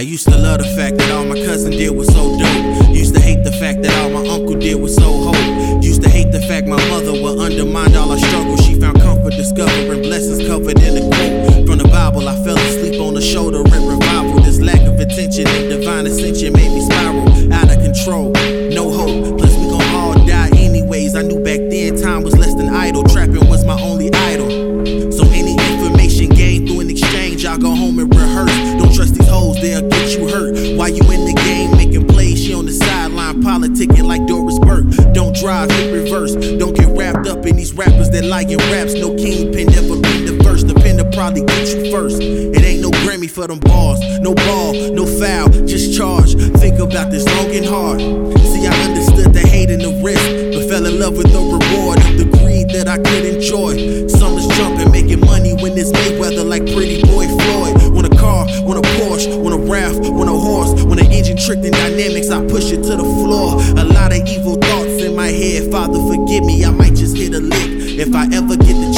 I used to love the fact that all my cousin did was so dope. Used to hate the fact that all my uncle did was so hope. Used to hate the fact my mother would undermine all our struggles. She found comfort discovering blessings covered in a quote from the Bible. I fell asleep on the shoulder at revival. This lack of attention and divine ascension made me spiral out of control. No hope. Plus we gon' all die anyways. I knew back then time was less than idle. Trapping was my only they'll get you hurt. While you in the game making plays, she on the sideline politicking like Doris Burke. Don't drive, hit reverse. Don't get wrapped up in these rappers that lie in raps. No kingpin never been the first. The pen to probably get you first. It ain't no Grammy for them balls. No ball, no foul, just charge. Think about this long and hard. See, I understood the hate and the risk, but fell in love with the reward of the greed that I could enjoy. Tricked in dynamics. I push it to the floor. A lot of evil thoughts in my head. Father, forgive me, I might just hit a lick if I ever get the